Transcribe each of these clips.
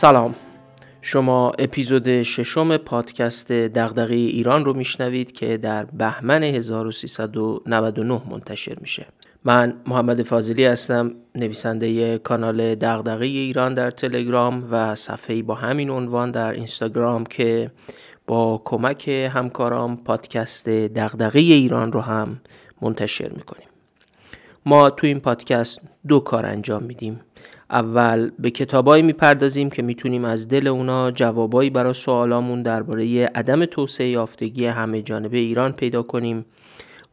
سلام. شما اپیزود ششم پادکست دغدغه ایران رو میشنوید که در بهمن 1399 منتشر میشه. من محمد فاضلی هستم نویسنده کانال دغدغه ایران در تلگرام و صفحه‌ای با همین عنوان در اینستاگرام که با کمک همکارام پادکست دغدغه ایران رو هم منتشر می‌کنیم. ما تو این پادکست دو کار انجام میدیم. اول به کتابایی می‌پردازیم که می‌تونیم از دل اونا جوابایی برای سوالامون درباره عدم توسعه یافتگی همه جانبه ایران پیدا کنیم.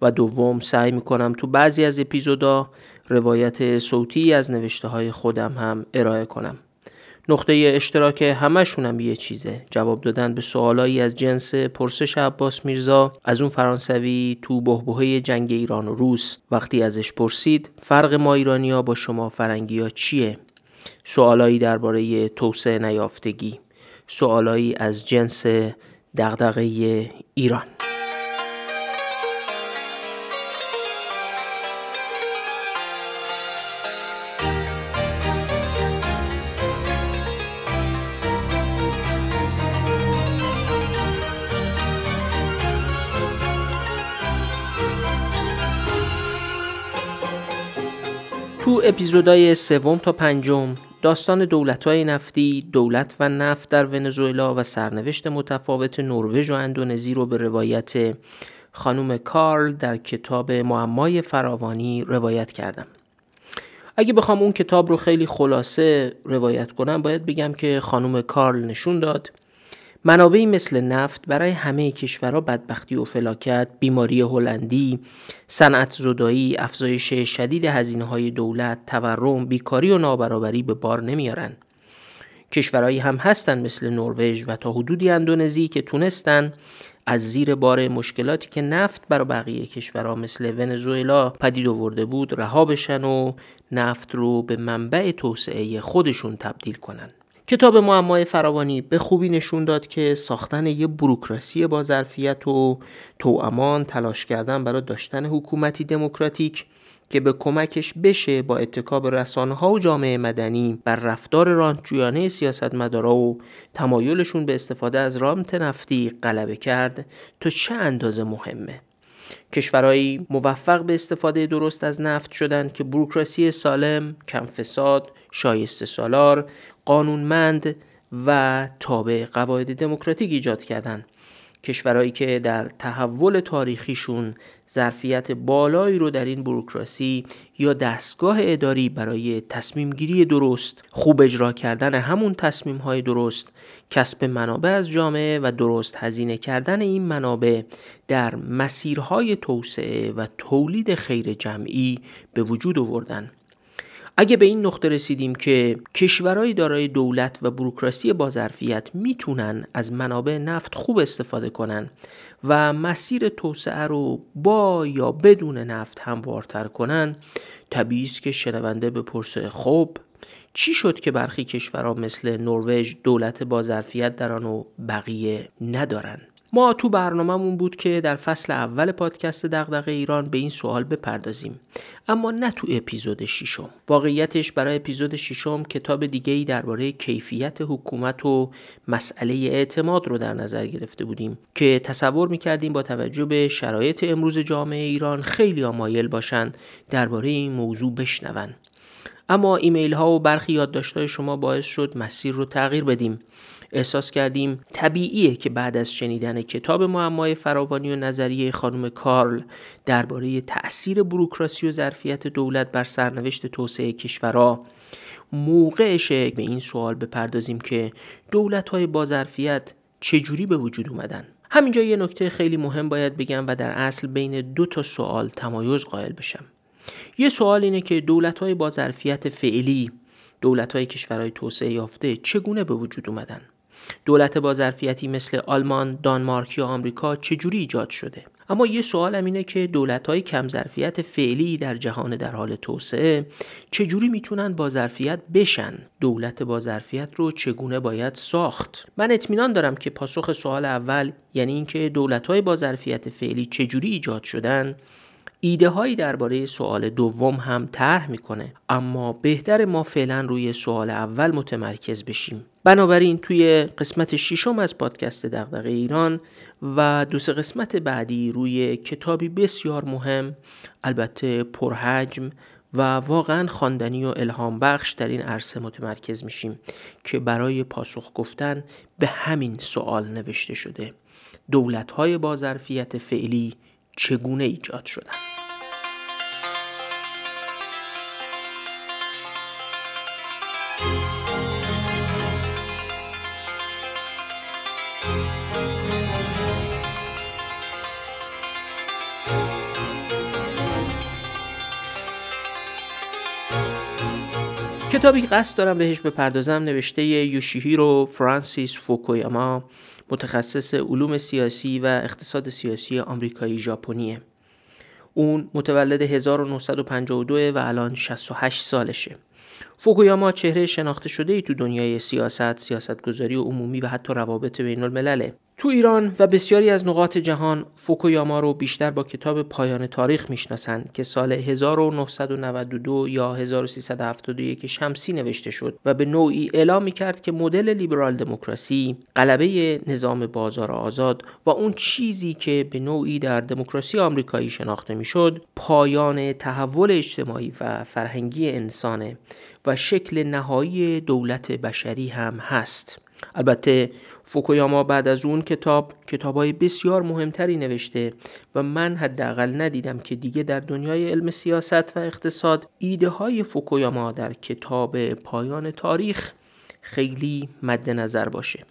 و دوم سعی می‌کنم تو بعضی از اپیزودا روایت صوتی از نوشته های خودم هم ارائه کنم. نقطه اشتراک همشون هم یه چیزه. جواب دادن به سوالایی از جنس پرسش عباس میرزا از اون فرانسوی تو بهبهه جنگ ایران و روس وقتی ازش پرسید فرق ما ایرانیا با شما فرنگی ها چیه؟ سوالایی درباره توسعه نیافتگی سوالایی از جنس دغدغه ایران. تو اپیزودهای سوم تا پنجم داستان دولت‌های نفتی، دولت و نفت در ونزوئلا و سرنوشت متفاوت نروژ و اندونزی رو به روایت خانم کارل در کتاب معمای فراوانی روایت کردم. اگه بخوام اون کتاب رو خیلی خلاصه روایت کنم باید بگم که خانم کارل نشون داد منابعی مثل نفت برای همه کشورها بدبختی و فلاکت، بیماری هلندی، صنعت زدایی، افزایش شدید هزینه های دولت، تورم، بیکاری و نابرابری به بار نمیارن. کشورهایی هم هستن مثل نروژ و تا حدودی اندونزی که تونستن از زیر بار مشکلاتی که نفت برای بقیه کشورها مثل ونزوئلا پدید آورده بود رها بشن و نفت رو به منبع توسعه خودشون تبدیل کنن. کتاب معمای فراوانی به خوبی نشون داد که ساختن یه بروکراسی با ظرفیت و توامان تلاش کردن برای داشتن حکومتی دموکراتیک که به کمکش بشه با اتکاب رسانه ها و جامعه مدنی بر رفتار رانتجویانه سیاستمدارا و تمایلشون به استفاده از رامت نفتی غلبه کرد تا چه اندازه مهمه؟ کشورهایی موفق به استفاده درست از نفت شدند که بروکراسی سالم، کم فساد، شایسته سالار، قانونمند و تابع قواعد دموکراتیک ایجاد کردند. کشورهایی که در تحول تاریخیشون ظرفیت بالایی رو در این بروکراسی یا دستگاه اداری برای تصمیم گیری درست خوب اجرا کردن همون تصمیم های درست کسب منابع از جامعه و درست هزینه کردن این منابع در مسیرهای توسعه و تولید خیر جمعی به وجود آوردن اگه به این نقطه رسیدیم که کشورهای دارای دولت و بروکراسی با ظرفیت می‌تونن از منابع نفت خوب استفاده کنن و مسیر توسعه رو با یا بدون نفت هموارتر کنن طبیعی است که شنونده بپرسه خب چی شد که برخی کشورها مثل نروژ دولت با ظرفیت در آن و بقیه ندارن؟ ما تو برنامهمون بود که در فصل اول پادکست دغدغه ایران به این سوال بپردازیم. اما نه تو اپیزود ششم. واقعیتش برای اپیزود ششم کتاب دیگه ای درباره کیفیت حکومت و مسئله اعتماد رو در نظر گرفته بودیم که تصور می‌کردیم با توجه به شرایط امروز جامعه ایران خیلی آمایل باشن درباره این موضوع بشنون. اما ایمیل ها و برخی یادداشت‌های شما باعث شد مسیر رو تغییر بدیم. احساس کردیم طبیعیه که بعد از شنیدن کتاب معمای فراوانی و نظریه خانم کارل درباره تأثیر بروکراسی و ظرفیت دولت بر سرنوشت توسعه کشورها موقعشه به این سوال بپردازیم که دولت های با ظرفیت چجوری به وجود اومدن؟ همینجا یه نکته خیلی مهم باید بگم و در اصل بین دو تا سوال تمایز قائل بشم. یه سوال اینه که دولت های با ظرفیت فعلی دولت های کشورهای توسعه یافته چگونه به وجود اومدن؟ دولت با ظرفیتی مثل آلمان، دانمارک یا آمریکا چجوری ایجاد شده؟ اما یه سوال اینه که دولت های کم ظرفیت فعلی در جهان در حال توسعه چجوری می‌تونن با ظرفیت بشن؟ دولت با ظرفیت رو چگونه باید ساخت؟ من اطمینان دارم که پاسخ سوال اول یعنی اینکه دولت های با ظرفیت فعلی چجوری ایجاد شدن ایده هایی درباره سوال دوم هم طرح می‌کنه. اما بهتر ما فعلا روی سوال اول متمرکز بشیم. بنابراین توی قسمت ششم از پادکست دغدغه ایران و دو سه قسمت بعدی روی کتابی بسیار مهم البته پرحجم و واقعا خواندنی و الهام بخش در این عرصه متمرکز میشیم که برای پاسخ گفتن به همین سوال نوشته شده. دولت های با ظرفیت فعلی چگونه ایجاد شدند کتابی قصد دارم بهش بپردازم نوشته یوشیهیرو فرانسیس فوکویاما. متخصص علوم سیاسی و اقتصاد سیاسی آمریکایی ژاپنیه اون متولد 1952 و الان 68 سالشه فوکویاما چهره شناخته شده ای تو دنیای سیاست، سیاستگذاری و عمومی و حتی روابط بین الملله. تو ایران و بسیاری از نقاط جهان فوکویاما رو بیشتر با کتاب پایان تاریخ می‌شناسند که سال 1992 یا 1371 شمسی نوشته شد و به نوعی اعلام می کرد که مدل لیبرال دموکراسی غلبه نظام بازار آزاد و اون چیزی که به نوعی در دموکراسی آمریکایی شناخته می‌شد پایان تحول اجتماعی و فرهنگی انسانه و شکل نهایی دولت بشری هم هست. البته فوکویاما بعد از اون کتاب کتابای بسیار مهمتری نوشته و من حداقل ندیدم که دیگه در دنیای علم سیاست و اقتصاد ایده های فوکویاما در کتاب پایان تاریخ خیلی مد نظر باشه.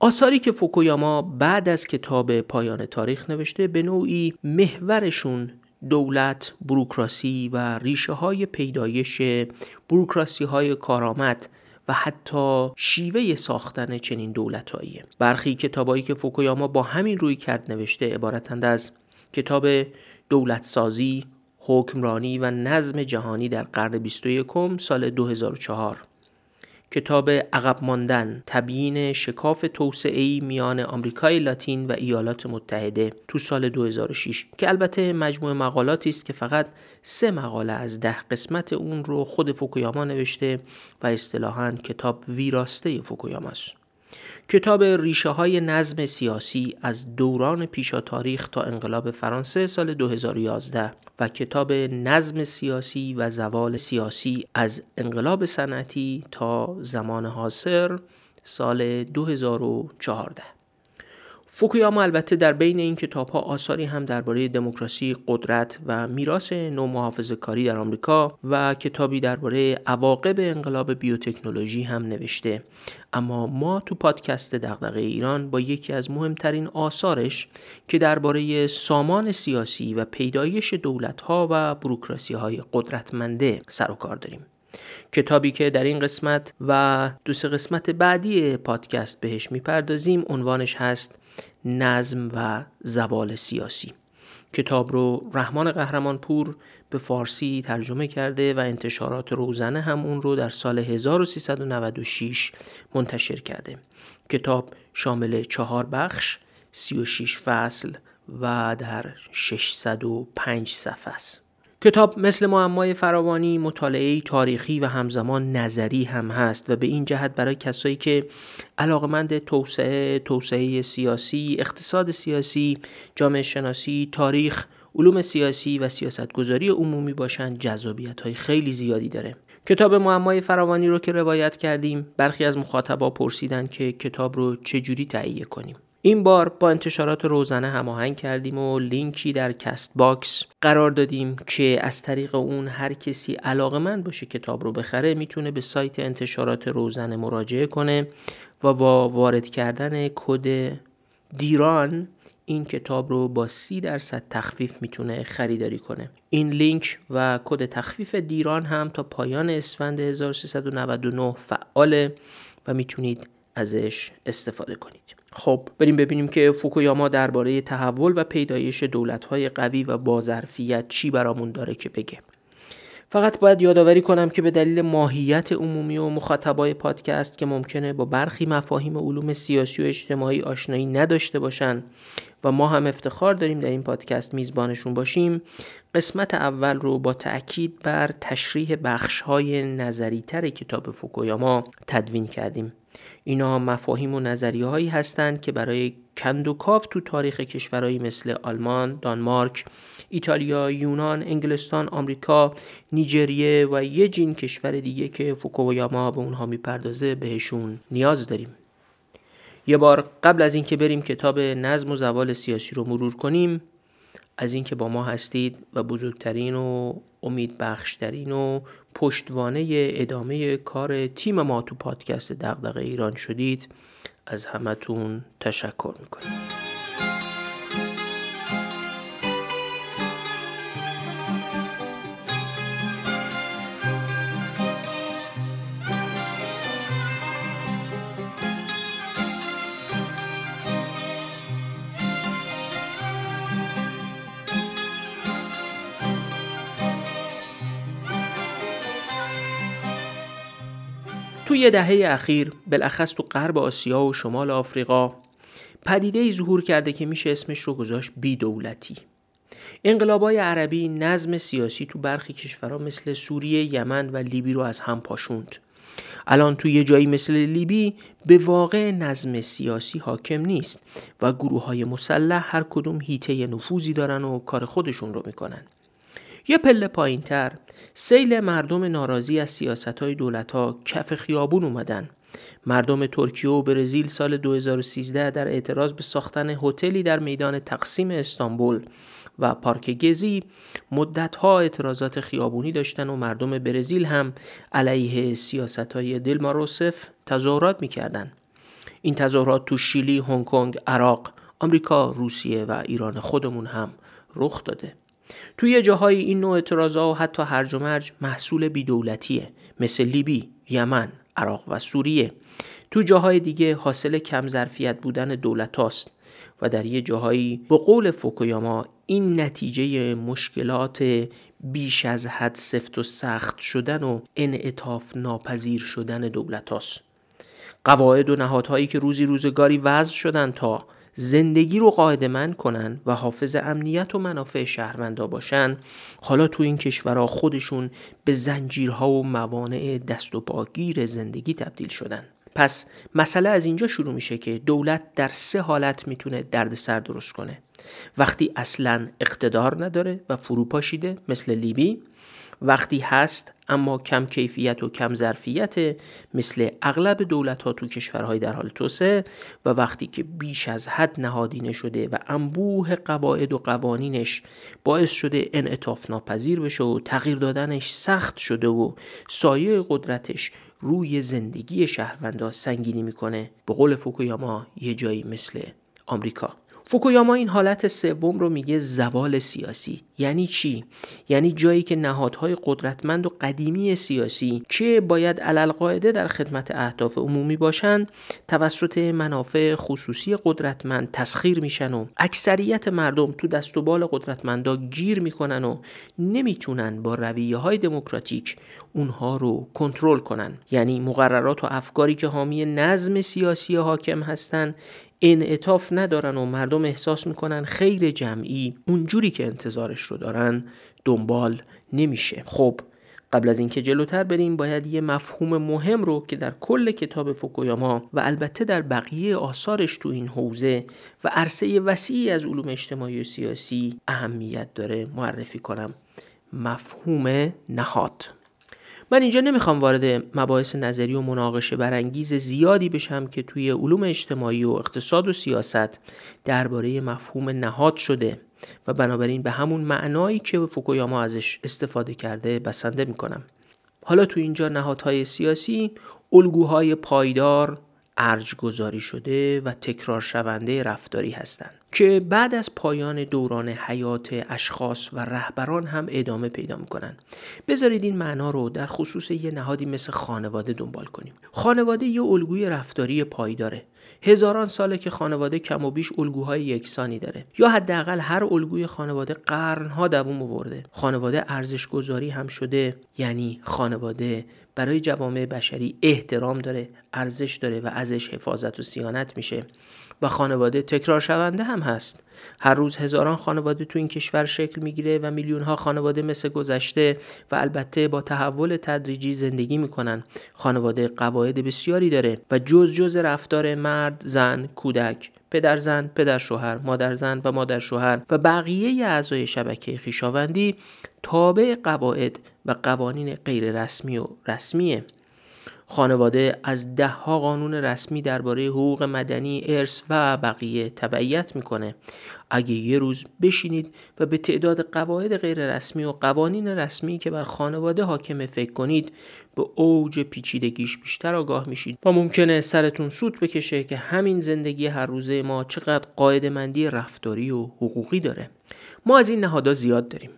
آثاری که فوکویاما بعد از کتاب پایان تاریخ نوشته به نوعی محورشون دولت، بروکراسی و ریشه های پیدایش بروکراسی های کارآمد و حتی شیوه ساختن چنین دولتهاییه برخی کتابایی که فوکویاما با همین روی کرد نوشته عبارتند از کتاب دولتسازی حکمرانی و نظم جهانی در قرن 21 سال 2004 کتاب عقب ماندن تبیین شکاف توسعه میان آمریکای لاتین و ایالات متحده تو سال 2006 که البته مجموعه مقالاتی است که فقط سه مقاله از ده قسمت اون رو خود فوکویاما نوشته و اصطلاحا کتاب ویراسته فوکویاما است. کتاب ریشه های نظم سیاسی از دوران پیشا تاریخ تا انقلاب فرانسه سال 2011 و کتاب نظم سیاسی و زوال سیاسی از انقلاب صنعتی تا زمان حاضر سال 2014 فوکویاما البته در بین این کتاب ها آثاری هم درباره دموکراسی، قدرت و میراث نومحافظه کاری در آمریکا و کتابی درباره عواقب انقلاب بیوتکنولوژی هم نوشته. اما ما تو پادکست دغدغه ایران با یکی از مهمترین آثارش که درباره سامان سیاسی و پیدایش دولت ها و بروکراسی های قدرتمنده سر و کار داریم. کتابی که در این قسمت و دو سه قسمت بعدی پادکست بهش می‌پردازیم عنوانش هست نظم و زوال سیاسی. کتاب رو رحمان قهرمانپور به فارسی ترجمه کرده و انتشارات روزنه هم اون رو در سال 1396 منتشر کرده. کتاب شامل چهار بخش 36 فصل و در 605 صفحه است. کتاب مثل معمای فراوانی مطالعه تاریخی و همزمان نظری هم هست و به این جهت برای کسایی که علاقمند توسعه، توسعه سیاسی، اقتصاد سیاسی، جامعه شناسی، تاریخ، علوم سیاسی و سیاستگذاری عمومی باشند جذابیت های خیلی زیادی داره. کتاب معمای فراوانی رو که روایت کردیم برخی از مخاطبا پرسیدن که کتاب رو چجوری تهیه کنیم. این بار با انتشارات روزنه هماهنگ کردیم و لینکی در Castbox قرار دادیم که از طریق اون هر کسی علاقه مند باشه کتاب رو بخره می‌تونه به سایت انتشارات روزنه مراجعه کنه و با وارد کردن کد دیران این کتاب رو با سی درصد تخفیف می‌تونه خریداری کنه. این لینک و کد تخفیف دیران هم تا پایان اسفند 1399 فعاله و می‌تونید ازش استفاده کنید. خب بریم ببینیم که فوکویاما درباره تحول و پیدایش دولت‌های قوی و بازرفیت چی برامون داره که بگه. فقط باید یادآوری کنم که به دلیل ماهیت عمومی و مخاطبای پادکست که ممکنه با برخی مفاهیم علوم سیاسی و اجتماعی آشنایی نداشته باشن و ما هم افتخار داریم در این پادکست میزبانشون باشیم قسمت اول رو با تأکید بر تشریح بخش های نظری تر کتاب فوکویاما تدوین کردیم. اینا مفاهیم و نظریه هایی هستند که برای کندوکاف تو تاریخ کشورهایی مثل آلمان، دانمارک، ایتالیا، یونان، انگلستان، آمریکا، نیجریه و یه جین کشور دیگه که فوکویاما به اونها می‌پردازه بهشون نیاز داریم. یه بار قبل از اینکه بریم کتاب نظم و زوال سیاسی رو مرور کنیم از اینکه با ما هستید و بزرگترین و امید بخشترین و پشتوانه ادامه کار تیم ما تو پادکست دغدغه ایران شدید از همتون تشکر می‌کنیم. توی دهه اخیر بالاخص تو غرب آسیا و شمال آفریقا پدیده ای ظهور کرده که میشه اسمش رو گذاشت بی دولتی انقلابای عربی نظم سیاسی تو برخی کشورها مثل سوریه، یمن و لیبی رو از هم پاشوند. الان تو یه جایی مثل لیبی به واقع نظم سیاسی حاکم نیست و گروه های مسلح هر کدوم هیته نفوذی دارن و کار خودشون رو می‌کنن. یه پله پایین تر سیل مردم ناراضی از سیاست های دولت ها کف خیابون اومدن. مردم ترکیه و برزیل سال 2013 در اعتراض به ساختن هتلی در میدان تقسیم استانبول و پارک گزی مدتها اعتراضات خیابونی داشتن و مردم برزیل هم علیه سیاست های دلما روسف تظاهرات می‌کردن. این تظاهرات تو شیلی، هنگ کنگ، عراق، آمریکا، روسیه و ایران خودمون هم رخ داده. توی جاهای این نوع اعتراضا و حتی هرج و مرج محصول بیدولتیه. مثل لیبی، یمن، عراق و سوریه. تو جاهای دیگه حاصل کم ظرفیت بودن دولت هاست. و در یه جاهایی به قول فوکویاما این نتیجه مشکلات بیش از حد سفت و سخت شدن و انعطاف ناپذیر شدن دولت هاست. قواعد و نهادهایی که روزی روزگاری وضع شدن تا زندگی رو قاعده من کنن و حافظ امنیت و منافع شهروندا باشن حالا تو این کشورها خودشون به زنجیرها و موانع دست و پاگیر زندگی تبدیل شدن. پس مسئله از اینجا شروع میشه که دولت در سه حالت می‌تونه دردسر درست کنه. وقتی اصلا اقتدار نداره و فروپاشیده مثل لیبی وقتی هست اما کم کیفیت و کم ظرفیت مثل اغلب دولت ها تو کشورهای در حال توسعه و وقتی که بیش از حد نهادینه شده و انبوه قواعد و قوانینش باعث شده انعطاف ناپذیر بشه و تغییر دادنش سخت شده و سایه قدرتش روی زندگی شهروندا سنگینی می‌کنه به قول فوکویاما یه جایی مثل آمریکا. فوکویاما این حالت سوم رو میگه زوال سیاسی. یعنی چی؟ یعنی جایی که نهادهای قدرتمند و قدیمی سیاسی که باید علل در خدمت اهداف عمومی باشند توسط منافع خصوصی قدرتمند تسخیر میشن و اکثریت مردم تو دست و بال قدرتمندا گیر می‌کنن و نمی‌تونن با رویه های دموکراتیک اونها رو کنترل کنن. یعنی مقررات و افکاری که حامی نظم سیاسی حاکم هستند انعطاف ندارن و مردم احساس می‌کنن خیر جمعی اونجوری که انتظارش رو دارن دنبال نمیشه. خب قبل از اینکه جلوتر بریم باید یه مفهوم مهم رو که در کل کتاب فوکویاما و البته در بقیه آثارش تو این حوزه و عرصه وسیعی از علوم اجتماعی و سیاسی اهمیت داره معرفی کنم. مفهوم نهاد. من اینجا نمی‌خوام وارد مباحث نظری و مناقشه برانگیز زیادی بشم که توی علوم اجتماعی و اقتصاد و سیاست درباره مفهوم نهاد شده و بنابراین به همون معنایی که فوکویاما ازش استفاده کرده بسنده می‌کنم. حالا تو اینجا نهادهای سیاسی الگوهای پایدار ارج گذاری شده و تکرار شونده رفتاری هستند که بعد از پایان دوران حیات اشخاص و رهبران هم ادامه پیدا می‌کنن بذارید این معنا رو در خصوص یه نهادی مثل خانواده دنبال کنیم. خانواده یه الگوی رفتاری پایداره هزاران ساله که خانواده کم و بیش الگوهای یکسانی داره. یا حداقل هر الگوی خانواده قرنها دووم آورده خانواده ارزش گذاری هم شده یعنی خانواده برای جوامع بشری احترام داره ارزش داره و ازش حفاظت و سیانت میشه. و خانواده تکرار شونده هم هست. هر روز هزاران خانواده تو این کشور شکل می‌گیره و میلیون ها خانواده مثل گذشته و البته با تحول تدریجی زندگی می‌کنن. خانواده قواعد بسیاری داره و جز جز رفتار مرد زن کودک پدر زن پدر شوهر مادر زن و مادر شوهر و بقیه اعضای شبکه خیشاوندی تابع قواعد و قوانین غیر رسمی و رسمیه خانواده از ده ها قانون رسمی درباره حقوق مدنی، ارث و بقیه تبعیت می‌کنه. اگه یه روز بشینید و به تعداد قواعد غیر رسمی و قوانین رسمی که بر خانواده حاکمه فکر کنید به اوج پیچیدگیش بیشتر آگاه میشید و ممکنه سرتون سود بکشه که همین زندگی هر روزه ما چقدر قاعده مندی رفتاری و حقوقی داره. ما از این نهادها زیاد داریم.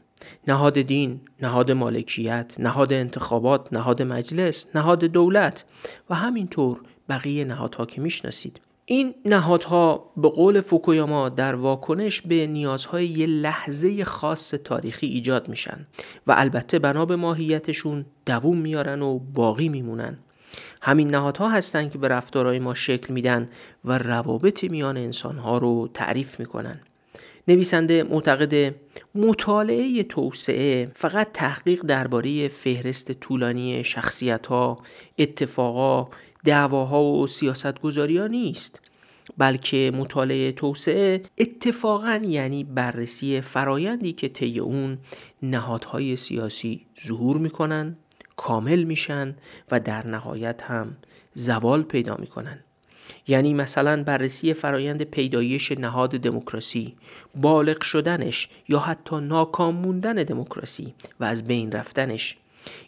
نهاد دین، نهاد مالکیت، نهاد انتخابات، نهاد مجلس، نهاد دولت و همینطور بقیه نهادها که می‌شناسید. این نهادها به قول فوکویاما در واکنش به نیازهای یه لحظه خاص تاریخی ایجاد میشن و البته بنا به ماهیتشون دووم میارن و باقی میمونن. همین نهادها هستند که به رفتارهای ما شکل میدن و روابط میان انسانها رو تعریف می‌کنن. نویسنده معتقد مطالعه توسعه فقط تحقیق درباره فهرست طولانی شخصیت ها، اتفاقا، دعواها و سیاستگذاری ها نیست بلکه مطالعه توسعه اتفاقا یعنی بررسی فرایندی که طی اون نهادهای سیاسی ظهور می‌کنن کامل میشن و در نهایت هم زوال پیدا می‌کنن. یعنی مثلا بررسی فرایند پیدایش نهاد دموکراسی بالغ شدنش یا حتی ناکام موندن دموکراسی و از بین رفتنش.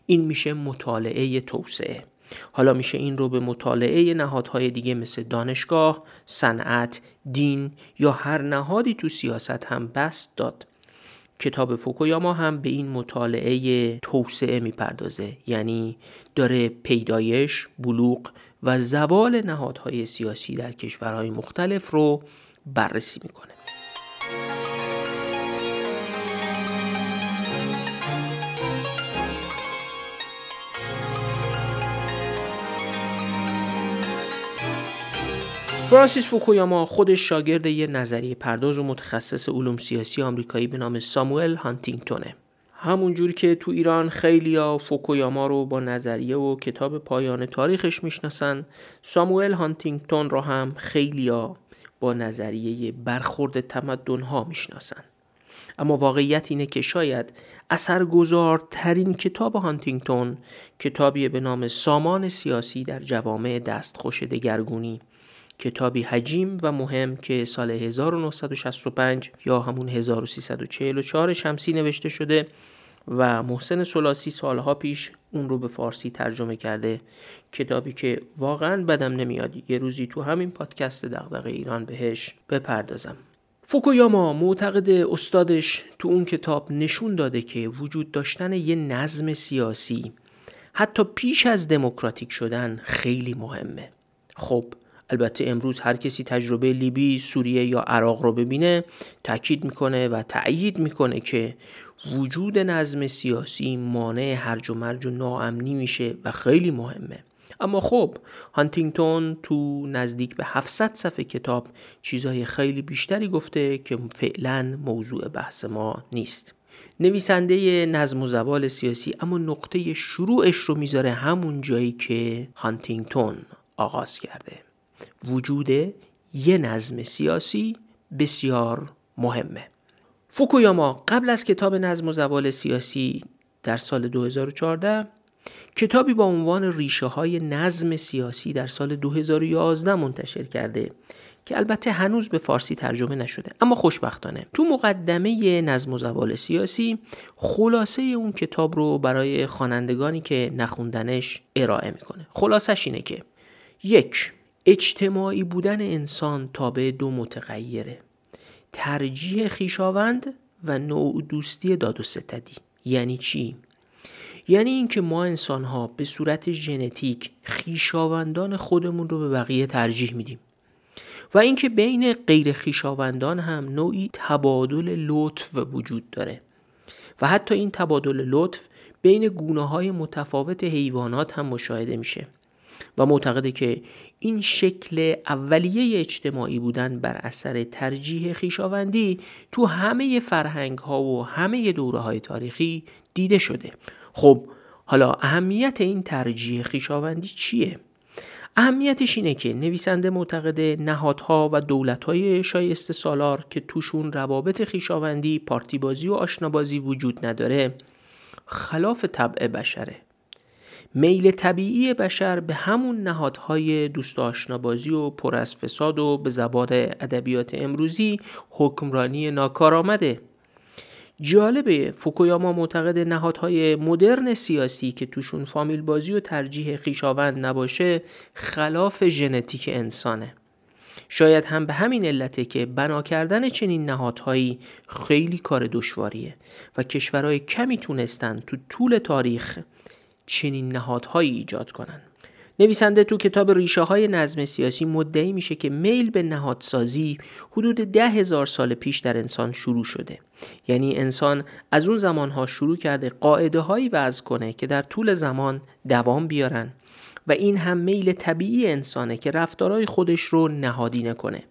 این میشه مطالعه توسعه. حالا میشه این رو به مطالعه نهادهای دیگه مثل دانشگاه، صنعت، دین یا هر نهادی تو سیاست هم بست داد. کتاب فوکویاما هم به این مطالعه توسعه می‌پردازه. یعنی داره پیدایش، بلوغ و زوال نهادهای سیاسی در کشورهای مختلف رو بررسی می‌کنه. فرانسیس فوکویاما خودش شاگرد یه نظریه پرداز و متخصص علوم سیاسی آمریکایی به نام ساموئل هانتینگتونه. همونجور که تو ایران خیلی ها فوکویاما رو با نظریه و کتاب پایان تاریخش می‌شناسن ساموئل هانتینگتون رو هم خیلی ها با نظریه برخورد تمدن ها می‌شناسن. اما واقعیت اینه که شاید اثرگذارترین کتاب هانتینگتون کتابی به نام سامان سیاسی در جوامع دستخوش دگرگونی کتابی حجیم و مهم که سال 1965 یا همون 1344 شمسی نوشته شده و محسن سلاسی سالها پیش اون رو به فارسی ترجمه کرده. کتابی که واقعا بدم نمیاد. یه روزی تو همین پادکست دغدغه ایران بهش بپردازم. فوکویاما معتقد استادش تو اون کتاب نشون داده که وجود داشتن یه نظم سیاسی حتی پیش از دموکراتیک شدن خیلی مهمه. خب البته امروز هر کسی تجربه لیبی، سوریه یا عراق رو ببینه تاکید می‌کنه و تأیید می‌کنه که وجود نظم سیاسی مانع هرج و مرج و ناامنی میشه و خیلی مهمه. اما خب هانتینگتون تو نزدیک به 700 صفحه کتاب چیزهای خیلی بیشتری گفته که فعلا موضوع بحث ما نیست. نویسنده نظم و زوال سیاسی اما نقطه شروعش رو می‌ذاره همون جایی که هانتینگتون آغاز کرده. وجود یه نظم سیاسی بسیار مهمه. فوکویاما قبل از کتاب نظم و زوال سیاسی در سال 2014 کتابی با عنوان ریشه های نظم سیاسی در سال 2011 منتشر کرده که البته هنوز به فارسی ترجمه نشده اما خوشبختانه. تو مقدمه نظم و زوال سیاسی خلاصه اون کتاب رو برای خوانندگانی که نخوندنش ارائه می‌کنه. خلاصش اینه که یک اجتماعی بودن انسان تابع دو متغیره. ترجیح خیشاوند و نوع دوستی داد و ستدی. یعنی چی؟ یعنی اینکه ما انسان ها به صورت ژنتیک خیشاوندان خودمون رو به بقیه ترجیح میدیم. و اینکه بین غیر خیشاوندان هم نوعی تبادل لطف وجود داره. و حتی این تبادل لطف بین گونه های متفاوت حیوانات هم مشاهده میشه. و معتقده که این شکل اولیه اجتماعی بودن بر اثر ترجیح خیشاوندی تو همه فرهنگ ها و همه دوره های تاریخی دیده شده خب حالا اهمیت این ترجیح خیشاوندی چیه؟ اهمیتش اینه که نویسنده معتقد نهادها و دولتهای شایسته سالار که توشون روابط خیشاوندی، پارتیبازی و آشنابازی وجود نداره خلاف طبع بشره میل طبیعی بشر به همون نهادهای دوست آشنابازی و پر از فساد و به زبان ادبیات امروزی حکمرانی ناکارآمده جالبه فوکویاما معتقد نهادهای مدرن سیاسی که توشون فامیل بازی و ترجیح خیشاوند نباشه خلاف ژنتیک انسانه. شاید هم به همین علته که بنا کردن چنین نهادهایی خیلی کار دشواریه و کشورهای کمی تونستن تو طول تاریخ چنین نهادهایی ایجاد کنن نویسنده تو کتاب ریشه های نظم سیاسی مدعی میشه که میل به نهادسازی حدود ده هزار سال پیش در انسان شروع شده. یعنی انسان از اون زمانها شروع کرده قاعده هایی وضع کنه که در طول زمان دوام بیارن و این هم میل طبیعی انسانه که رفتارهای خودش رو نهادینه کنه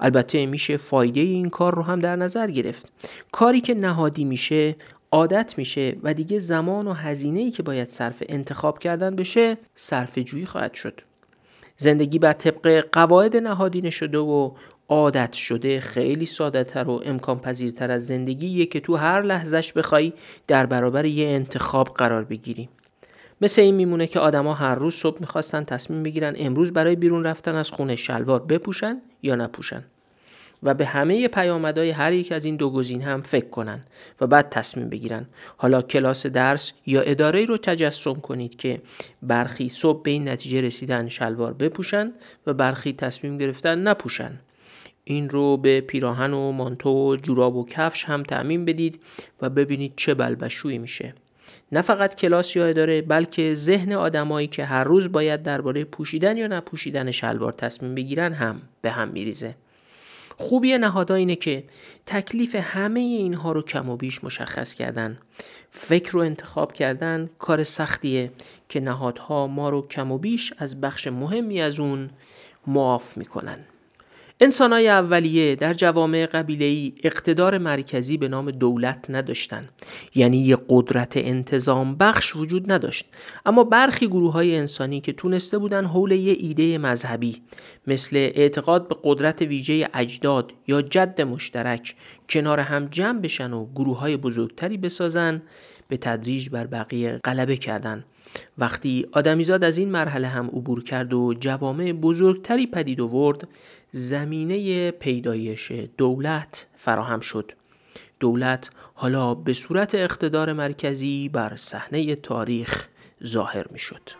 البته میشه فایده این کار رو هم در نظر گرفت. کاری که نهادی میشه عادت میشه و دیگه زمان و هزینه ای که باید صرف انتخاب کردن بشه صرف جویی خواهد شد. زندگی بر طبق قواعد نهادینه شده و عادت شده خیلی ساده تر و امکان پذیرتر از زندگیه که تو هر لحظهش بخوای در برابر یه انتخاب قرار بگیری. مثل این میمونه که آدما هر روز صبح می‌خواستن تصمیم بگیرن امروز برای بیرون رفتن از خونه شلوار بپوشن یا نپوشن. و به همه پیامدهای هر یک از این دو گزین هم فکر کنن و بعد تصمیم بگیرن حالا کلاس درس یا اداره رو تجسم کنید که برخی صبح به این نتیجه رسیدن شلوار بپوشن و برخی تصمیم گرفتن نپوشن این رو به پیراهن و مانتو و جوراب و کفش هم تعمین بدید و ببینید چه بلبشویی میشه. نه فقط کلاس یا اداره بلکه ذهن آدمایی که هر روز باید درباره پوشیدن یا نپوشیدن شلوار تصمیم بگیرن هم به هم میریزه. خوبی نهادها اینه که تکلیف همه اینها رو کم و بیش مشخص کردن. فکر رو انتخاب کردن کار سختیه که نهادها ما رو کم و بیش از بخش مهمی از اون معاف می‌کنن. انسانهای اولیه در جوامع قبیله‌ای اقتدار مرکزی به نام دولت نداشتند یعنی یه قدرت انتظام بخش وجود نداشت. اما برخی گروه های انسانی که تونسته بودن حول یه ایده مذهبی مثل اعتقاد به قدرت ویژه اجداد یا جد مشترک کنار هم جمع بشن و گروه های بزرگتری بسازن به تدریج بر بقیه غلبه کردند وقتی آدمیزاد از این مرحله هم عبور کرد و جوامع بزرگتری پدید آورد زمینه پیدایش دولت فراهم شد دولت حالا به صورت اقتدار مرکزی بر صحنه تاریخ ظاهر می شد.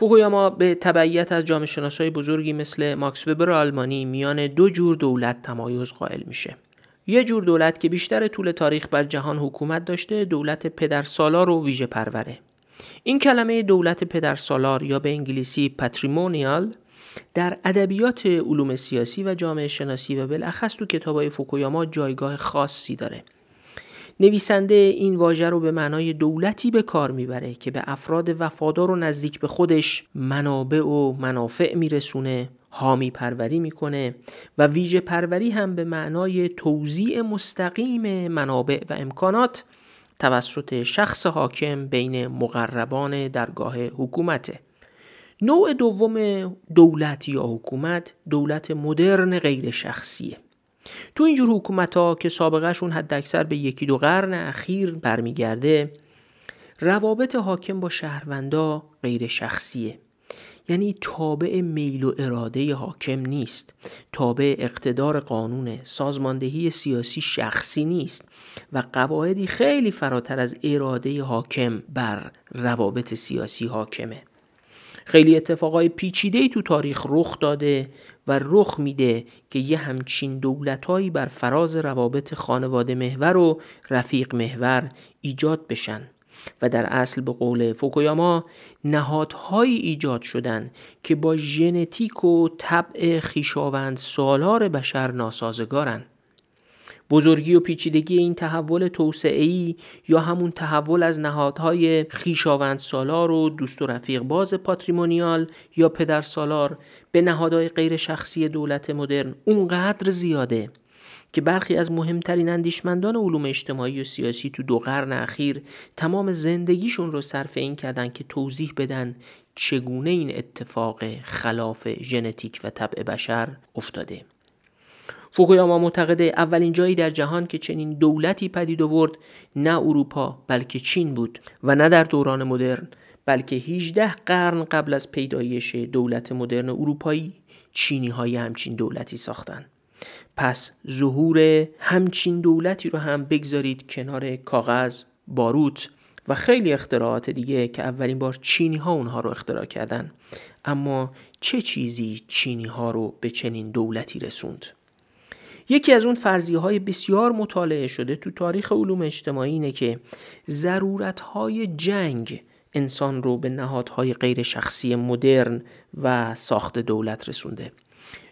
فوکویاما به تبعیت از جامعه شناسای بزرگی مثل ماکس وبر آلمانی میان دو جور دولت تمایز قائل میشه. یه جور دولت که بیشتر طول تاریخ بر جهان حکومت داشته دولت پدر سالار و ویژه پروره. این کلمه دولت پدر سالار یا به انگلیسی پاتریمونیال در ادبیات علوم سیاسی و جامعه شناسی و بالاخص تو کتابای فوکویاما جایگاه خاصی داره. نویسنده این واژه رو به معنای دولتی به کار می‌بره که به افراد وفادار و نزدیک به خودش منابع و منافع میرسونه حامی پروری می‌کنه و ویژه پروری هم به معنای توزیع مستقیم منابع و امکانات توسط شخص حاکم بین مقربان درگاه حکومته. نوع دوم دولت یا حکومت دولت مدرن غیر شخصیه. تو اینجور حکومت ها که سابقهشون حد اکثر به یکی دو قرن اخیر برمیگرده روابط حاکم با شهروندا غیر شخصیه. یعنی تابع میل و اراده حاکم نیست. تابع اقتدار قانون سازماندهی سیاسی شخصی نیست و قواعدی خیلی فراتر از اراده حاکم بر روابط سیاسی حاکمه. خیلی اتفاقای پیچیده تو تاریخ رخ داده و رخ میده که یه همچین دولتهایی بر فراز روابط خانواده محور و رفیق محور ایجاد بشن. و در اصل به قول فوکویاما نهادهایی ایجاد شدن که با ژنتیک و طبع خیشاوند سالار بشر ناسازگارن. بزرگی و پیچیدگی این تحول توسعه‌ای یا همون تحول از نهادهای خیشاوند سالار و دوست و رفیق باز پاتریمونیال یا پدر سالار به نهادهای غیر شخصی دولت مدرن اونقدر زیاده که برخی از مهمترین اندیشمندان علوم اجتماعی و سیاسی تو دو قرن اخیر تمام زندگیشون رو صرف این کردن که توضیح بدن چگونه این اتفاق خلاف ژنتیک و طبع بشر افتاده. فوکویاما معتقده اولین جایی در جهان که چنین دولتی پدید آورد نه اروپا بلکه چین بود و نه در دوران مدرن بلکه 18 قرن قبل از پیدایش دولت مدرن اروپایی چینی های همچین دولتی ساختن. پس ظهور همچین دولتی رو هم بگذارید کنار کاغذ باروت و خیلی اختراعات دیگه که اولین بار چینی ها اونها رو اختراع کردن. اما چه چیزی چینی ها رو به چنین دولتی رسوند؟ یکی از اون فرضیه های بسیار مطالعه شده تو تاریخ علوم اجتماعی اینه که ضرورت های جنگ انسان رو به نهادهای غیر شخصی مدرن و ساخت دولت رسونده.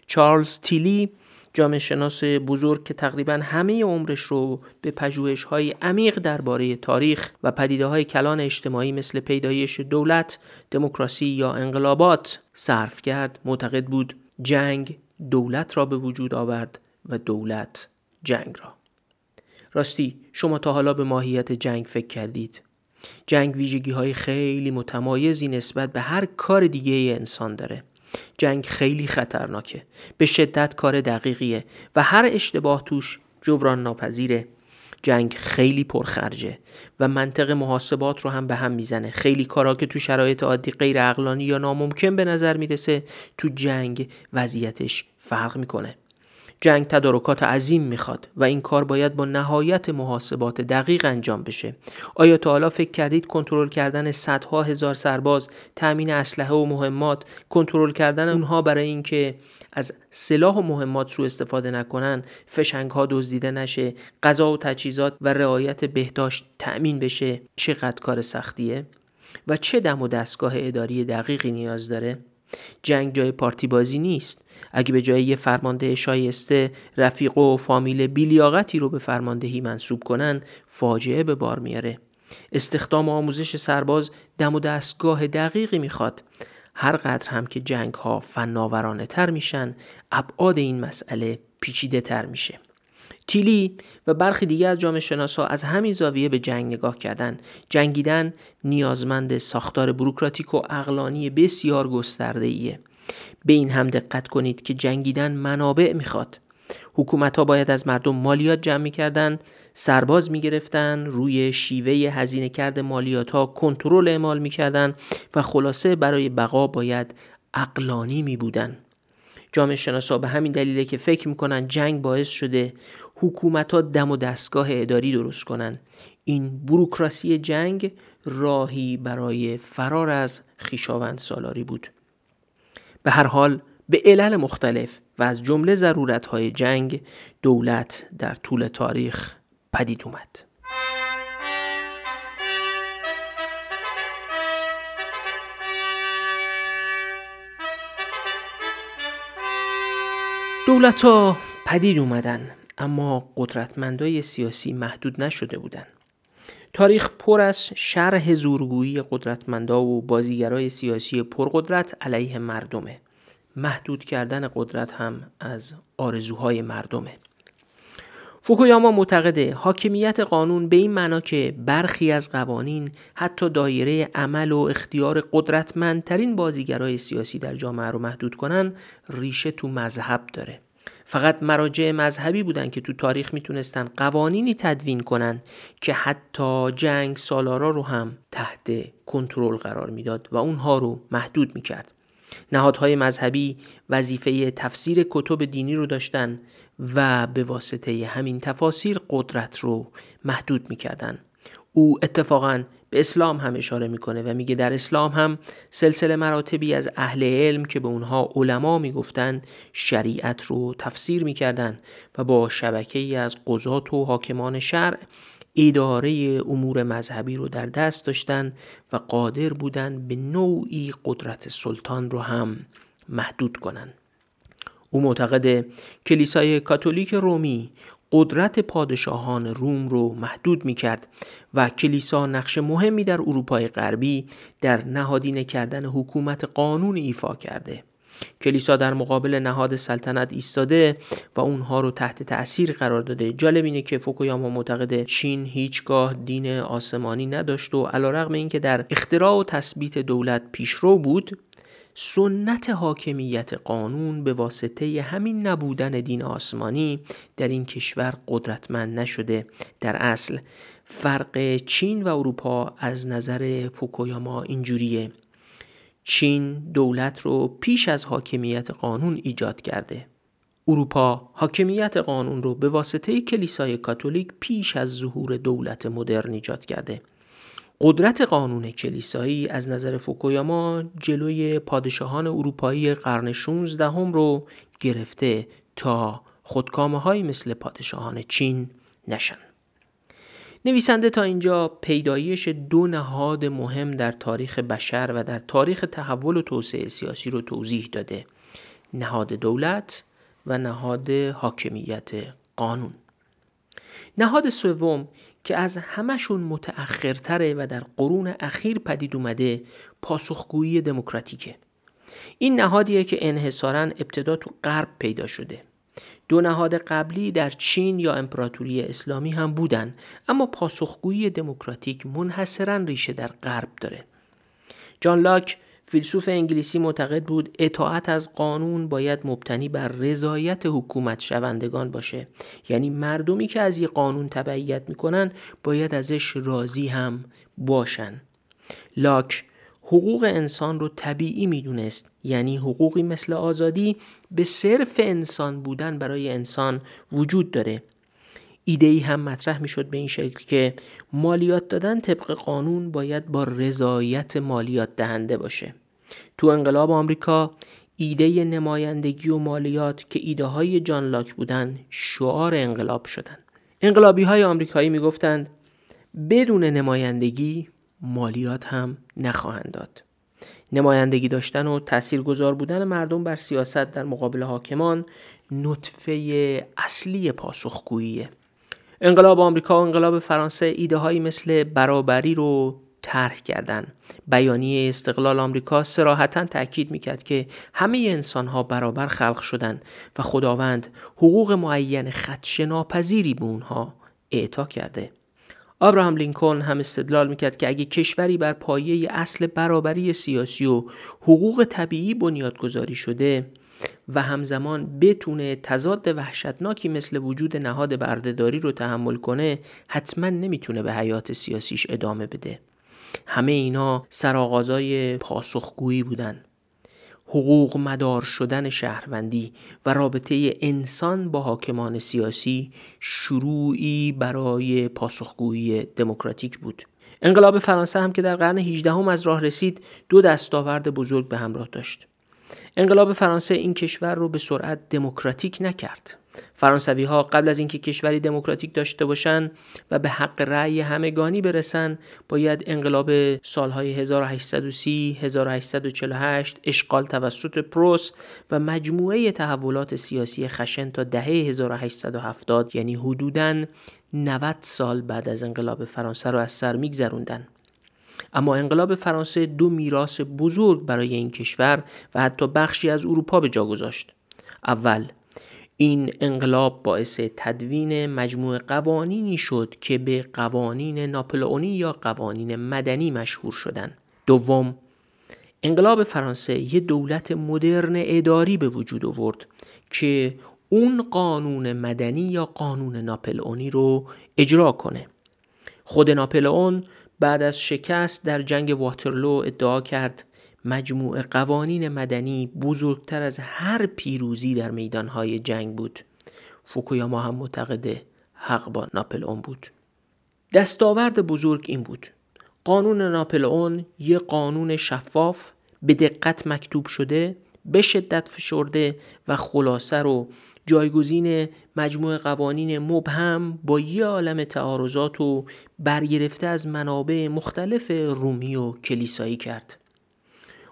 چارلز تیلی جامعه شناس بزرگ که تقریبا همه عمرش رو به پژوهش های عمیق درباره تاریخ و پدیده های کلان اجتماعی مثل پیدایش دولت، دموکراسی یا انقلابات صرف کرد معتقد بود جنگ دولت را به وجود آورد و دولت جنگ را. راستی شما تا حالا به ماهیت جنگ فکر کردید. جنگ ویژگی های خیلی متمایزی نسبت به هر کار دیگه انسان داره. جنگ خیلی خطرناکه. به شدت کار دقیقیه و هر اشتباه توش جبران ناپذیره. جنگ خیلی پرخرجه و منطق محاسبات رو هم به هم می‌زنه. خیلی کارا که تو شرایط عادی غیر اقلانی یا ناممکن به نظر می‌رسه تو جنگ وضعیتش فرق می‌کنه. جنگ تدارکات عظیم می‌خواد و این کار باید با نهایت محاسبات دقیق انجام بشه. آیا تا حالا فکر کردید کنترل کردن صدها هزار سرباز تأمین اسلحه و مهمات کنترل کردن اونها برای اینکه از سلاح و مهمات سوء استفاده نکنن فشنگ ها دزدیده نشه غذا و تجهیزات و رعایت بهداشت تأمین بشه چقدر کار سختیه؟ و چه دم و دستگاه اداری دقیقی نیاز داره؟ جنگ جای پارتی بازی نیست. اگه به جای یه فرمانده شایسته رفیق و فامیل بیلیاقتی رو به فرماندهی منصوب کنن فاجعه به بار میاره. استخدام و آموزش سرباز دم و دستگاه دقیقی می‌خواد. هر قدر هم که جنگ ها فناورانه تر میشن ابعاد این مسئله پیچیده تر میشه. تیلی و برخی دیگه از جامعه شناس از همین زاویه به جنگ نگاه کردن. جنگیدن نیازمند ساختار بروکراتیک و اقلانی بسیار گسترده ایه به این هم دقت کنید که جنگیدن منابع می‌خواد. حکومت ها باید از مردم مالیات جمع می‌کردن سرباز می‌گرفتن روی شیوه هزینه کرد مالیات ها کنترل اعمال می‌کردن و خلاصه برای بقا باید اقلانی می بودن. جامعه شناسا به همین دلیله که فکر می‌کنن جنگ باعث شده حکومت ها دم و دستگاه اداری درست کنن. این بروکراسی جنگ راهی برای فرار از خیشاوند سالاری بود. به هر حال به علل مختلف و از جمله ضرورت های جنگ دولت در طول تاریخ پدید اومد دولت ها پدید اومدن اما قدرتمندای سیاسی محدود نشده بودند. تاریخ پر از شرح زورگویی قدرتمندا و بازیگرای سیاسی پرقدرت علیه مردمه. محدود کردن قدرت هم از آرزوهای مردمه. فوکویاما معتقده حاکمیت قانون به این معنا که برخی از قوانین حتی دایره عمل و اختیار قدرتمندترین بازیگرای سیاسی در جامعه رو محدود کنن ریشه تو مذهب داره فقط مراجع مذهبی بودن که تو تاریخ می‌تونستن قوانینی تدوین کنن که حتی جنگ سالارا رو هم تحت کنترل قرار می‌داد و اونها رو محدود می‌کرد. نهادهای مذهبی وظیفه تفسیر کتب دینی رو داشتن و به واسطه همین تفاسیر قدرت رو محدود می‌کردن. او اتفاقا به اسلام هم اشاره می‌کنه و میگه در اسلام هم سلسله مراتبی از اهل علم که به اونها علما می‌گفتن شریعت رو تفسیر می‌کردن و با شبکه ای از قضات و حاکمان شرع اداره امور مذهبی رو در دست داشتن و قادر بودن به نوعی قدرت سلطان رو هم محدود کنند. او معتقد کلیسای کاتولیک رومی قدرت پادشاهان روم رو محدود می کرد و کلیسا نقش مهمی در اروپای غربی در نهادینه کردن حکومت قانون ایفا کرده. کلیسا در مقابل نهاد سلطنت ایستاده و اونها رو تحت تأثیر قرار داده. جالب اینه که فوکویاما معتقد چین هیچگاه دین آسمانی نداشت و علیرغم اینکه در اختراع و تثبیت دولت پیشرو بود سنت حاکمیت قانون به واسطه همین نبودن دین آسمانی در این کشور قدرتمند نشده. در اصل فرق چین و اروپا از نظر فوکویاما اینجوریه. چین دولت رو پیش از حاکمیت قانون ایجاد کرده. اروپا حاکمیت قانون رو به واسطه کلیسای کاتولیک پیش از ظهور دولت مدرن ایجاد کرده. قدرت قانون کلیسایی از نظر فوکویاما جلوی پادشاهان اروپایی قرن 16 هم رو گرفته تا خودکامه های مثل پادشاهان چین نشن. نویسنده تا اینجا پیدایش دو نهاد مهم در تاریخ بشر و در تاریخ تحول و توسعه سیاسی رو توضیح داده. نهاد دولت و نهاد حاکمیت قانون. نهاد سوم که از همشون متأخرتره و در قرون اخیر پدید اومده پاسخگویی دموکراتیکه. این نهادیه که انحصارا ابتدا تو غرب پیدا شده. دو نهاد قبلی در چین یا امپراتوری اسلامی هم بودن اما پاسخگویی دموکراتیک منحصرا ریشه در غرب داره. جان لاک فیلسوف انگلیسی معتقد بود اطاعت از قانون باید مبتنی بر رضایت حکومت شوندگان باشه. یعنی مردمی که از یه قانون تبعیت می‌کنن باید ازش راضی هم باشن. لاک حقوق انسان رو طبیعی می‌دونست. یعنی حقوقی مثل آزادی به صرف انسان بودن برای انسان وجود داره. ایده ای هم مطرح می‌شد به این شکل که مالیات دادن طبق قانون باید با رضایت مالیات دهنده باشه. تو انقلاب آمریکا ایده نمایندگی و مالیات که ایده های جان لاک بودن شعار انقلاب شدن. انقلابی های آمریکایی می‌گفتند بدون نمایندگی مالیات هم نخواهند داد. نمایندگی داشتن و تاثیرگذار بودن مردم بر سیاست در مقابل حاکمان نطفه اصلی پاسخگوییه. انقلاب آمریکا و انقلاب فرانسه ایده هایی مثل برابری رو طرح کردن. بیانیه استقلال آمریکا سراحتا تاکید می‌کرد که همه انسان ها برابر خلق شدند و خداوند حقوق معین خدش ناپذیری به اونها اعطا کرده. آبراهام لینکلن هم استدلال می‌کرد که اگه کشوری بر پایه اصل برابری سیاسی و حقوق طبیعی بنیادگذاری شده و همزمان بتونه تضاد وحشتناکی مثل وجود نهاد بردهداری رو تحمل کنه حتما نمی‌تونه به حیات سیاسیش ادامه بده. همه اینا سرآغازای پاسخگویی بودن. حقوق مدار شدن شهروندی و رابطه انسان با حاکمان سیاسی شروعی برای پاسخگویی دموکراتیک بود. انقلاب فرانسه هم که در قرن 18 هم از راه رسید دو دستاورد بزرگ به همراه داشت. انقلاب فرانسه این کشور رو به سرعت دموکراتیک نکرد. فرانسوی ها قبل از اینکه کشوری دموکراتیک داشته باشند و به حق رأی همگانی برسن باید انقلاب سالهای 1830 1848 اشغال توسط پروس و مجموعه تحولات سیاسی خشن تا دهه 1870 یعنی حدوداً 90 سال بعد از انقلاب فرانسه رو از سر میگذروندن. اما انقلاب فرانسه دو میراث بزرگ برای این کشور و حتی بخشی از اروپا به جا گذاشت اول این انقلاب باعث تدوین مجموع قوانینی شد که به قوانین ناپلئونی یا قوانین مدنی مشهور شدند. دوم انقلاب فرانسه یه دولت مدرن اداری به وجود آورد که اون قانون مدنی یا قانون ناپلئونی رو اجرا کنه خود ناپلئون بعد از شکست در جنگ واترلو ادعا کرد مجموع قوانین مدنی بزرگتر از هر پیروزی در میدانهای جنگ بود. فوکویاما هم معتقد حق با ناپلئون بود. دستاورد بزرگ این بود. قانون ناپلئون یه قانون شفاف به دقت مکتوب شده به شدت فشرده و خلاصه رو جایگزین مجموع قوانین مبهم با یه عالم تعارضات و برگرفته از منابع مختلف رومی و کلیسایی کرد.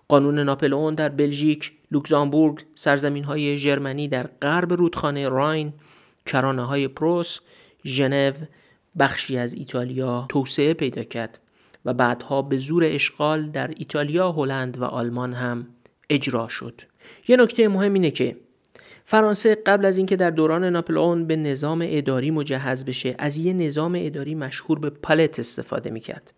قانون ناپلئون در بلژیک، لوکزامبورگ، سرزمین های ژرمنی در غرب رودخانه راین، کرانه های پروس، ژنو، بخشی از ایتالیا توسعه پیدا کرد و بعدها به زور اشغال در ایتالیا، هلند و آلمان هم اجرا شد. یه نکته مهم اینه که فرانسه قبل از اینکه در دوران ناپلئون به نظام اداری مجهز بشه از یه نظام اداری مشهور به پالت استفاده می‌کرد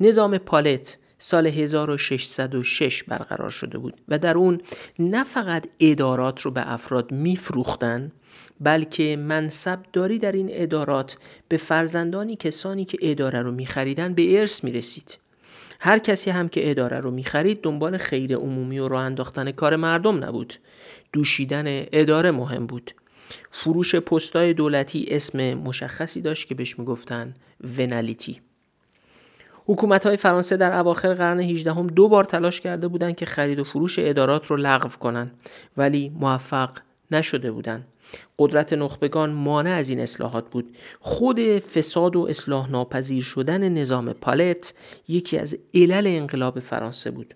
نظام پالت سال 1606 برقرار شده بود و در اون نه فقط ادارات رو به افراد میفروختن بلکه منصبداری در این ادارات به فرزندانی کسانی که اداره رو میخریدن به ارث می‌رسید هر کسی هم که اداره رو می‌خرید دنبال خیر عمومی و راه انداختن کار مردم نبود. دوشیدن اداره مهم بود. فروش پستای دولتی اسم مشخصی داشت که بهش می‌گفتن ونالیتی. حکومت های فرانسه در اواخر قرن 18 هم دو بار تلاش کرده بودند که خرید و فروش ادارات رو لغو کنند ولی موفق نشده بودند قدرت نخبگان مانع از این اصلاحات بود. خود فساد و اصلاح ناپذیر شدن نظام پالت یکی از علل انقلاب فرانسه بود.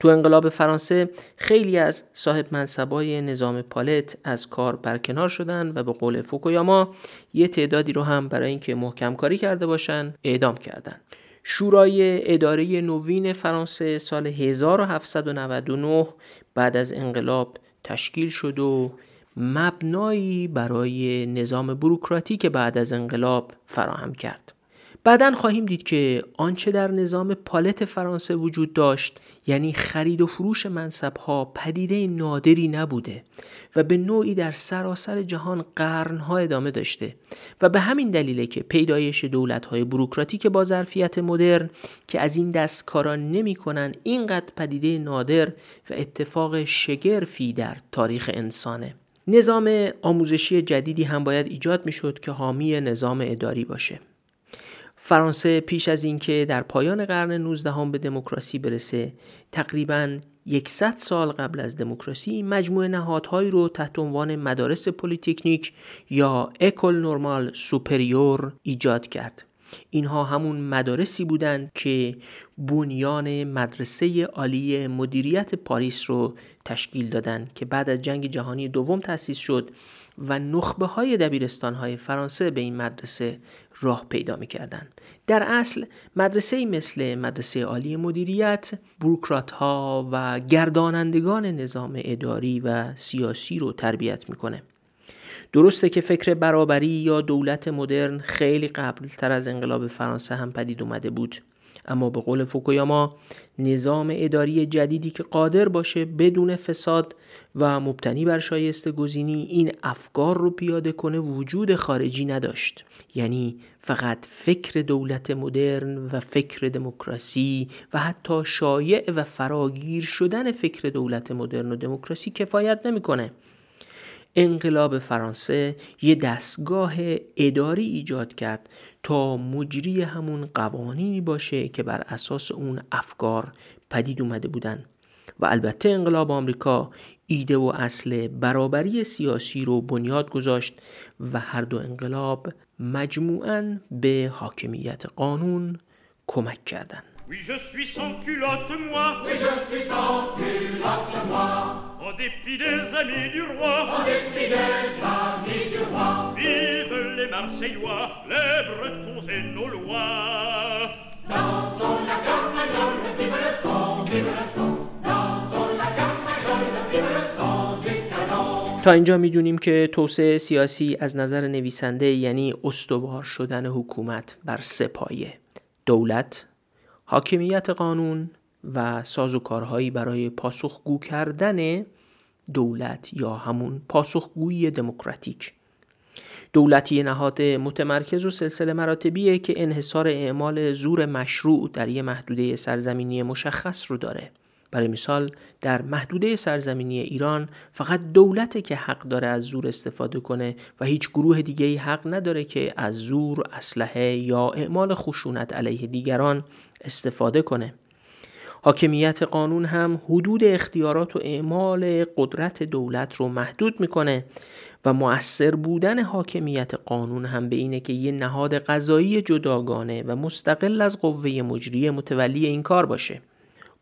تو انقلاب فرانسه خیلی از صاحب منصبای نظام پالت از کار برکنار شدن و به قول فوکویاما یه تعدادی رو هم برای اینکه محکم کاری کرده باشن اعدام کردن. شورای اداره نوین فرانسه سال 1799 بعد از انقلاب تشکیل شد و مبنایی برای نظام بروکراتیک بعد از انقلاب فراهم کرد. بعدا خواهیم دید که آنچه در نظام پالت فرانسه وجود داشت یعنی خرید و فروش منصب ها پدیده نادری نبوده و به نوعی در سراسر جهان قرنها ادامه داشته و به همین دلیله که پیدایش دولت های بروکراتیک با ظرفیت مدرن که از این دست کارا نمی کنن اینقدر پدیده نادر و اتفاق شگرفی در تاریخ انسانه نظام آموزشی جدیدی هم باید ایجاد می شد که حامی نظام اداری باشه. فرانسه پیش از اینکه در پایان قرن 19 به دموکراسی برسه تقریبا 100 سال قبل از دموکراسی مجموعه نهادهایی رو تحت عنوان مدارس پلیتکنیک یا école normale supérieure ایجاد کرد. اینها همون مدارسی بودند که بنیان مدرسه عالی مدیریت پاریس رو تشکیل دادند که بعد از جنگ جهانی دوم تأسیس شد و نخبه های دبیرستان های فرانسه به این مدرسه راه پیدا می کردن. در اصل مدرسه مثل مدرسه عالی مدیریت بروکرات ها و گردانندگان نظام اداری و سیاسی رو تربیت می‌کنه. درسته که فکر برابری یا دولت مدرن خیلی قبل تر از انقلاب فرانسه هم پدید اومده بود. اما به قول فوکویاما نظام اداری جدیدی که قادر باشه بدون فساد و مبتنی بر شایسته گزینی این افکار رو پیاده کنه وجود خارجی نداشت. یعنی فقط فکر دولت مدرن و فکر دموکراسی و حتی شایع و فراگیر شدن فکر دولت مدرن و دموکراسی کفایت نمی‌کنه. انقلاب فرانسه یه دستگاه اداری ایجاد کرد تا مجری همون قوانینی باشه که بر اساس اون افکار پدید اومده بودن و البته انقلاب آمریکا ایده و اصل برابری سیاسی رو بنیاد گذاشت و هر دو انقلاب مجموعاً به حاکمیت قانون کمک کردند. Oui, je suis sans culotte, moi. Oui, je suis sans culotte, moi. En dépit des amis du roi. En dépit des amis du roi. Vive les Marseillois, les Bretons et nos lois. Dansons la carmagnole, vive le son, vive le son. Canon. تا اینجا می‌دونیم که توسعه سیاسی از نظر نویسنده یعنی استوار شدن حکومت بر سپایه دولت حاکمیت قانون و سازوکارهایی برای پاسخگو کردن دولت یا همون پاسخگویی دموکراتیک. دولتی نهاد متمرکز و سلسله مراتبیه که انحصار اعمال زور مشروع در یه محدوده سرزمینی مشخص رو داره. برای مثال در محدوده سرزمینی ایران فقط دولته که حق داره از زور استفاده کنه و هیچ گروه دیگه حق نداره که از زور، اسلحه یا اعمال خشونت علیه دیگران استفاده کنه. حاکمیت قانون هم حدود اختیارات و اعمال قدرت دولت رو محدود می‌کنه و مؤثر بودن حاکمیت قانون هم به اینه که یه نهاد قضایی جداگانه و مستقل از قوه مجریه متولی این کار باشه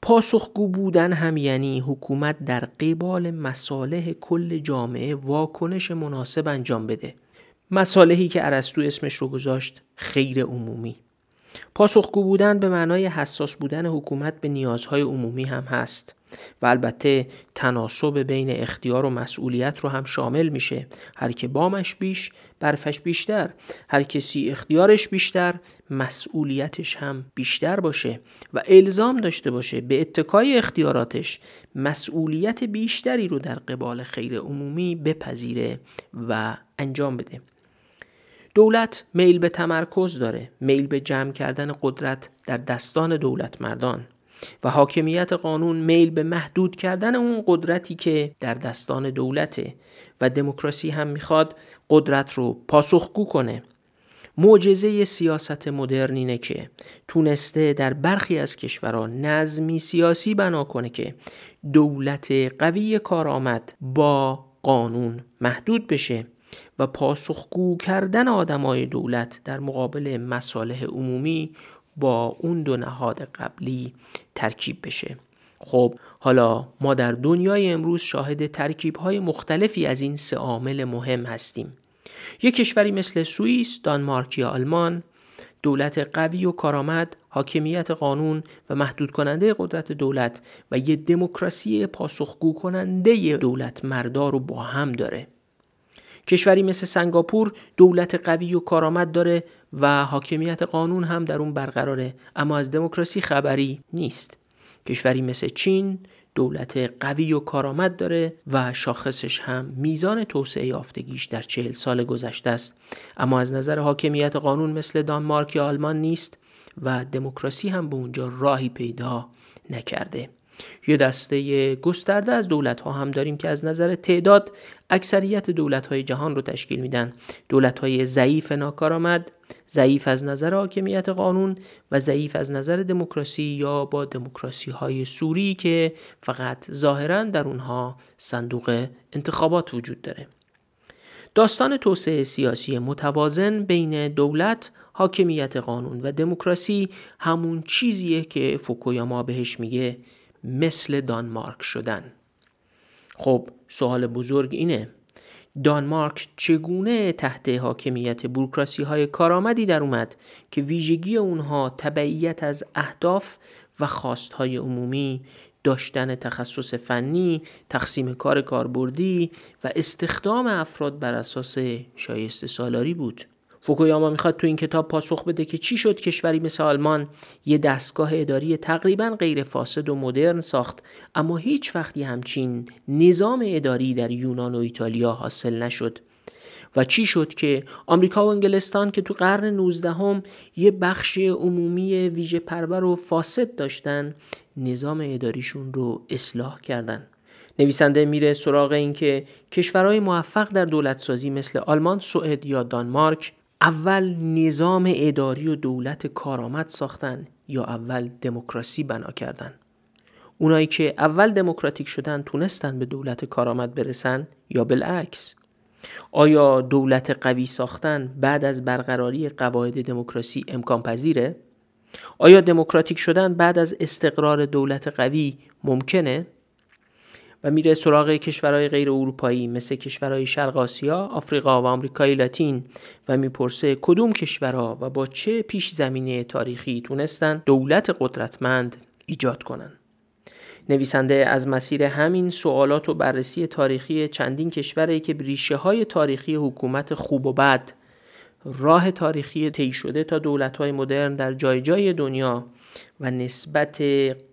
پاسخگو بودن هم یعنی حکومت در قبال مصالح کل جامعه واکنش مناسب انجام بده. مصالحی که ارسطو اسمش رو گذاشت خیر عمومی. پاسخگو بودن به معنای حساس بودن حکومت به نیازهای عمومی هم هست و البته تناسب بین اختیار و مسئولیت رو هم شامل میشه. هر که بامش بیش برفش بیشتر. هر کسی اختیارش بیشتر مسئولیتش هم بیشتر باشه و الزام داشته باشه به اتکای اختیاراتش مسئولیت بیشتری رو در قبال خیر عمومی بپذیره و انجام بده. دولت میل به تمرکز داره. میل به جمع کردن قدرت در دستان دولت مردان و حاکمیت قانون میل به محدود کردن اون قدرتی که در دستان دولته و دموکراسی هم می‌خواد قدرت رو پاسخگو کنه. معجزه سیاست مدرن اینه که تونسته در برخی از کشورها نظمی سیاسی بنا کنه که دولت قوی کارآمد با قانون محدود بشه و پاسخگو کردن آدمای دولت در مقابل مصالح عمومی با اون دو نهاد قبلی ترکیب بشه خب حالا ما در دنیای امروز شاهد ترکیب های مختلفی از این سه عامل مهم هستیم یک کشوری مثل سوئیس، دانمارک یا آلمان دولت قوی و کارآمد، حاکمیت قانون و محدود کننده قدرت دولت و یه دموکراسی پاسخگو کننده دولت مردار رو با هم داره. کشوری مثل سنگاپور دولت قوی و کارآمد داره و حاکمیت قانون هم در اون برقراره. اما از دموکراسی خبری نیست. کشوری مثل چین دولت قوی و کارآمد داره و شاخصش هم میزان توسعه یافتگیش در چهل سال گذشته است. اما از نظر حاکمیت قانون مثل دانمارک یا آلمان نیست و دموکراسی هم به اونجا راهی پیدا نکرده. یه دسته گسترده از دولت ها هم داریم که از نظر تعداد اکثریت دولت های جهان رو تشکیل میدن. دولت های ضعیف ناکارآمد ضعیف از نظر حاکمیت قانون و ضعیف از نظر دموکراسی یا با دموکراسی های سوری که فقط ظاهرا در اونها صندوق انتخابات وجود داره. داستان توسعه سیاسی متوازن بین دولت، حاکمیت قانون و دموکراسی همون چیزیه که فوکویاما بهش میگه مثل دانمارک شدن خب سوال بزرگ اینه دانمارک چگونه تحت حاکمیت بروکراسی های کارآمدی در اومد که ویژگی اونها تبعیت از اهداف و خواست های عمومی داشتن تخصص فنی، تقسیم کار کاربردی و استخدام افراد بر اساس شایسته سالاری بود. فوکویاما می‌خواد تو این کتاب پاسخ بده که چی شد کشوری مثل آلمان یه دستگاه اداری تقریبا غیر فاسد و مدرن ساخت اما هیچ وقتی همچین نظام اداری در یونان و ایتالیا حاصل نشد. و چی شد که آمریکا و انگلستان که تو قرن 19 هم یه بخش عمومی ویژه پرور و فاسد داشتن نظام اداریشون رو اصلاح کردن. نویسنده میره سراغ این که کشورهای موفق در دولتسازی مثل آلمان، سوئد یا دانمارک اول نظام اداری و دولت کارآمد ساختن یا اول دموکراسی بنا کردن اونایی که اول دموکراتیک شدن تونستن به دولت کارآمد برسن یا بالعکس آیا دولت قوی ساختن بعد از برقراری قواعد دموکراسی امکان پذیره؟ آیا دموکراتیک شدن بعد از استقرار دولت قوی ممکنه؟ و میره سراغ کشورهای غیر اروپایی مثل کشورهای شرق آسیا، آفریقا و آمریکای لاتین و می‌پرسه کدوم کشورها و با چه پیش زمینه تاریخی تونستن دولت قدرتمند ایجاد کنن. نویسنده از مسیر همین سوالات و بررسی تاریخی چندین کشوری که ریشه های تاریخی حکومت خوب و بد راه تاریخی طی شده تا دولت های مدرن در جای جای دنیا و نسبت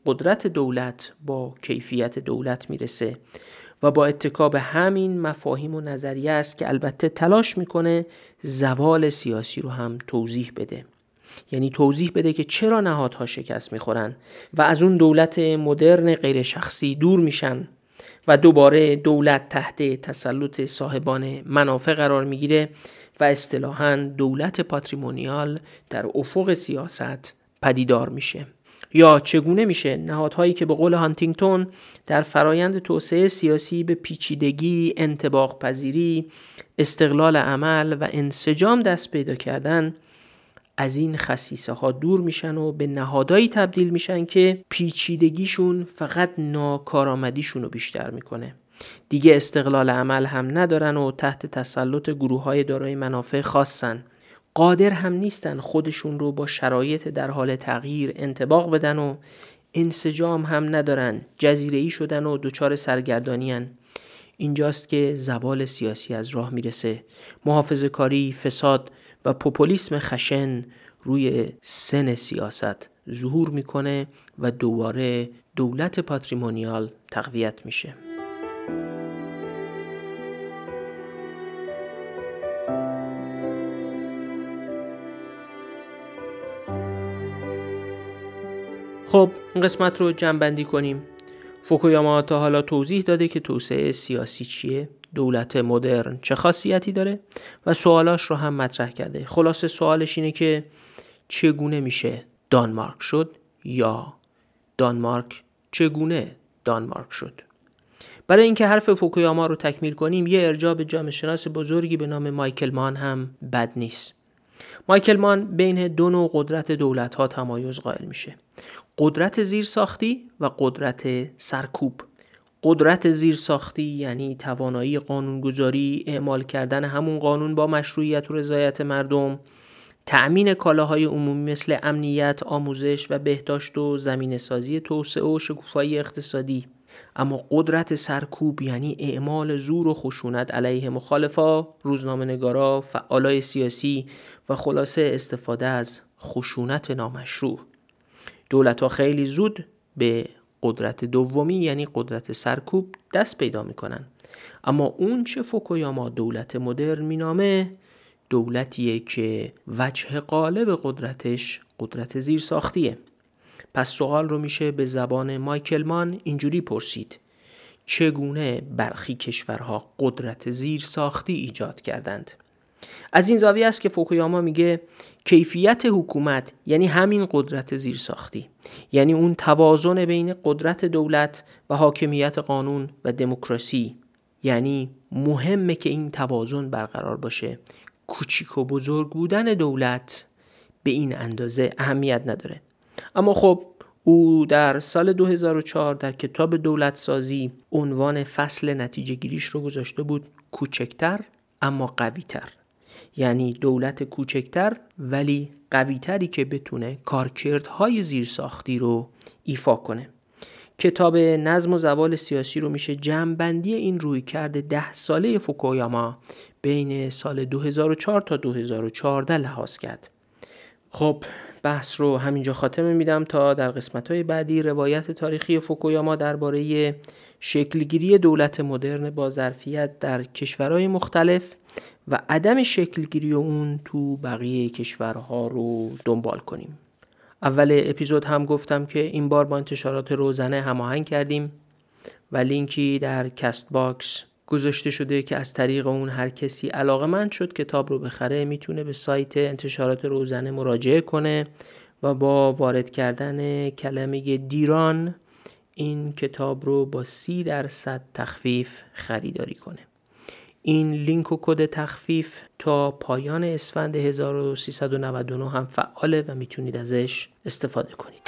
قدرت دولت با کیفیت دولت می‌رسه و با اتکاب همین مفاهیم و نظریه است که البته تلاش می‌کنه زوال سیاسی رو هم توضیح بده. یعنی توضیح بده که چرا نهادها شکست می‌خورن و از اون دولت مدرن غیر شخصی دور میشن و دوباره دولت تحت تسلط صاحبان منافع قرار می‌گیره و اصطلاحا دولت پاتریمونیال در افق سیاست پدیدار میشه. یا چگونه میشه؟ نهادهایی که به قول هانتینگتون در فرایند توسعه سیاسی به پیچیدگی، انتباق پذیری، استقلال عمل و انسجام دست پیدا کردن از این خصیصه ها دور میشن و به نهادهایی تبدیل میشن که پیچیدگیشون فقط ناکارآمدیشون رو بیشتر می‌کنه. دیگه استقلال عمل هم ندارن و تحت تسلط گروه های دارای منافع خاصن. قادر هم نیستن خودشون رو با شرایط در حال تغییر انتباق بدن و انسجام هم ندارن. جزیره شدن و دچار سرگردانیان اینجاست که زوال سیاسی از راه می‌رسه. محافظ کاری، فساد و پوپولیسم خشن روی سن سیاست ظهور می‌کنه و دوباره دولت پاتریمونیال تقویت میشه. خب این قسمت رو جنبندی کنیم. فوکویاما تا حالا توضیح داده که توسعه سیاسی چیه دولت مدرن چه خاصیتی داره و سوالاش رو هم مطرح کرده. خلاصه سوالش اینه که چگونه میشه دانمارک شد یا دانمارک چگونه دانمارک شد؟ برای اینکه حرف فوکویاما رو تکمیل کنیم یه ارجاع به جامعه شناس بزرگی به نام مایکل مان هم بد نیست. مایکل مان بین دو نوع قدرت دولت ها تمایز قائل میشه. قدرت زیرساختی و قدرت سرکوب. قدرت زیرساختی یعنی توانایی قانونگذاری اعمال کردن همون قانون با مشروعیت و رضایت مردم تأمین کالاهای عمومی مثل امنیت، آموزش و بهداشت و زمین سازی توسعه و شکوفایی اقتصادی. اما قدرت سرکوب یعنی اعمال زور و خشونت علیه مخالفا، روزنامه نگارا، فعالای سیاسی و خلاصه استفاده از خشونت نامشروع. دولت ها خیلی زود به قدرت دومی یعنی قدرت سرکوب دست پیدا می‌کنن. اما اون چه فوکویاما دولت مدرن مینامه دولتیه که وجه قالب قدرتش قدرت زیر ساختیه پس سوال رو میشه به زبان مایکلمان اینجوری پرسید. چگونه برخی کشورها قدرت زیر ساختی ایجاد کردند؟ از این زاویه است که فوکویاما میگه کیفیت حکومت یعنی همین قدرت زیر ساختی یعنی اون توازن بین قدرت دولت و حاکمیت قانون و دموکراسی. یعنی مهمه که این توازن برقرار باشه. کوچیک و بزرگ بودن دولت به این اندازه اهمیت نداره. اما خب او در سال 2004 در کتاب دولت سازی عنوان فصل نتیجه گیریش رو گذاشته بود کوچکتر اما قویتر. یعنی دولت کوچکتر ولی قویتری که بتونه کارکردهای زیرساختی رو ایفا کنه. کتاب نظم و زوال سیاسی رو میشه جمعبندی این روی کرده ده ساله فوکویاما بین سال 2004 تا 2014 لحاظ کرد. خب بحث رو همینجا خاتمه میدم تا در قسمت های بعدی روایت تاریخی فوکویاما درباره شکلگیری دولت مدرن با ظرفیت در کشورهای مختلف و عدم شکلگیری اون تو بقیه کشورها رو دنبال کنیم. اول اپیزود هم گفتم که این بار با انتشارات روزنه هماهنگ کردیم و لینکی در Castbox گذاشته شده که از طریق اون هر کسی علاقه مند شد کتاب رو بخره می‌تونه به سایت انتشارات روزنه مراجعه کنه و با وارد کردن کلمه دیران این کتاب رو با سی درصد تخفیف خریداری کنه. این لینک و کد تخفیف تا پایان اسفند 1399 هم فعاله و می‌تونید ازش استفاده کنید.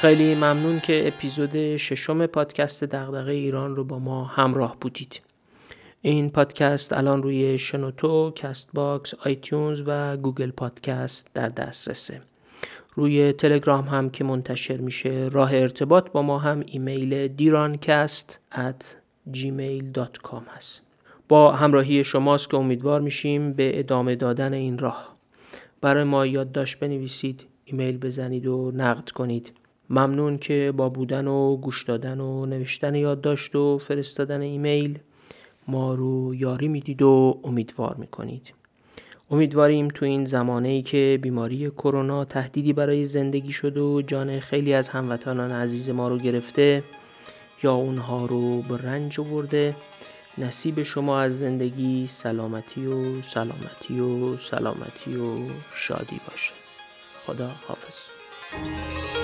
خیلی ممنون که اپیزود ششم پادکست دغدغه ایران رو با ما همراه بودید. این پادکست الان روی شنوتو، Castbox، iTunes و Google Podcast در دسترسه. روی تلگرام هم که منتشر میشه. راه ارتباط با ما هم ایمیل دیرانکست at gmail.com هست. با همراهی شماست که امیدوار میشیم به ادامه دادن این راه. برای ما یادداشت بنویسید ایمیل بزنید و نقد کنید. ممنون که با بودن و گوش دادن و نوشتن یادداشت و فرستادن ایمیل ما رو یاری می‌دید و امیدوار می‌کنید. امیدواریم تو این زمانه ای که بیماری کرونا تهدیدی برای زندگی شده و جان خیلی از هموطنان عزیز ما رو گرفته یا اونها رو به رنج آورده نصیب شما از زندگی سلامتی و سلامتی و سلامتی و شادی باشه. خدا حافظ.